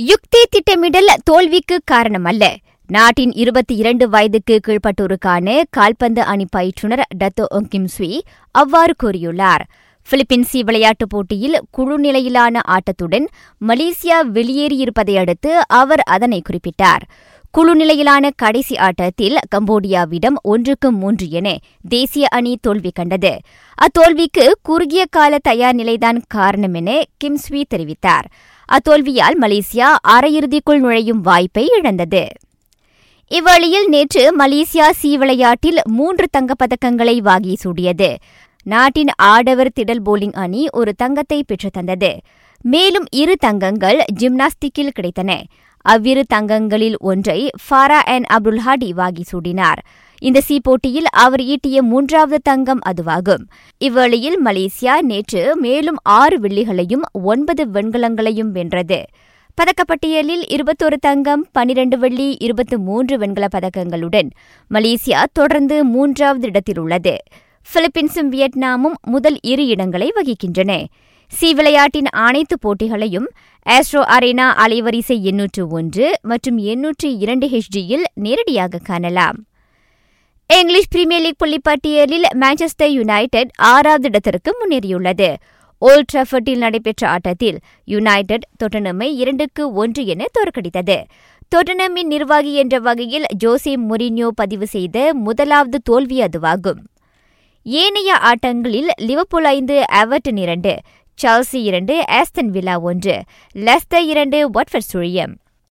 யுக்தி திட்டமிடல் தோல்விக்கு காரணமல்ல. நாட்டின் இருபத்தி இரண்டு வயதுக்கு கீழ்ப்பட்டோருக்கான கால்பந்து அணி பயிற்றுநர் டத்தோ ஒங்கிம் ஸ்வி அவ்வாறு கூறியுள்ளார். பிலிப்பின்சி விளையாட்டுப் போட்டியில் குழு நிலையிலான ஆட்டத்துடன் மலேசியா வெளியேறியிருப்பதை அடுத்து அவர் அதனை குறிப்பிட்டார். குழு நிலையிலான கடைசி ஆட்டத்தில் கம்போடியாவிடம் ஒன்றுக்கு மூன்று என தேசிய அணி தோல்வி கண்டது. அத்தோல்விக்கு குறுகிய கால தயார் நிலைதான் காரணம் என கிம்ஸ்வி தெரிவித்தார். அத்தோல்வியால் மலேசியா அரையிறுதிக்குள் நுழையும் வாய்ப்பை இழந்தது. இவ்வழியில் நேற்று மலேசியா சி விளையாட்டில் மூன்று தங்கப்பதக்கங்களை வாகி சூடியது. நாட்டின் ஆடவர் திடல் போலிங் அணி ஒரு தங்கத்தை பெற்று தந்தது. மேலும் இரு தங்கங்கள் ஜிம்னாஸ்டிக்கில் கிடைத்தன. அவ்விரு தங்கங்களில் ஒன்றை ஃபாரா அன் அப்துல் ஹாடி சூடினார். இந்த சி போட்டியில் அவர் ஈட்டிய மூன்றாவது தங்கம் அதுவாகும். இவ்வேளையில் மலேசியா நேற்று மேலும் ஆறு வெள்ளிகளையும் ஒன்பது வெண்கலங்களையும் வென்றது. பதக்கப்பட்டியலில் இருபத்தொரு தங்கம் பனிரண்டு வெள்ளி இருபத்து மூன்று வெண்கல பதக்கங்களுடன் மலேசியா தொடர்ந்து மூன்றாவது இடத்தில் உள்ளது. பிலிப்பீன்ஸும் வியட்நாமும் முதல் இரு இடங்களை வகிக்கின்றன. சி விளையாட்டின் அனைத்து போட்டிகளையும் ஆஸ்ட்ரோ அரேனா அலைவரிசை எண்ணூற்று ஒன்று மற்றும் எண்ணூற்று இரண்டு ஹெச்டியில் நேரடியாக காணலாம். இங்கிலீஷ் பிரீமியர் லீக் புள்ளிப்பட்டியலில் மான்செஸ்டர் யுனைடெட் ஆறாவது இடத்திற்கு முன்னேறியுள்ளது. ஓல்ட் ட்ரஃபர்டில் நடைபெற்ற ஆட்டத்தில் யுனைடெட் தொட்டனமை இரண்டுக்கு ஒன்று என தோற்கடித்தது. தொட்டனமின் நிர்வாகி என்ற வகையில் ஜோசே மொரினியோ பதிவு செய்த முதலாவது தோல்வி அதுவாகும். ஏனைய ஆட்டங்களில் லிவர்பூல் ஐந்து அவர்டன் இரண்டு சால்சி இரண்டு ஆஸ்டன் வில்லா ஒன்று லெஸ்டர் இரண்டு வட்ஃபர் சுழியம்.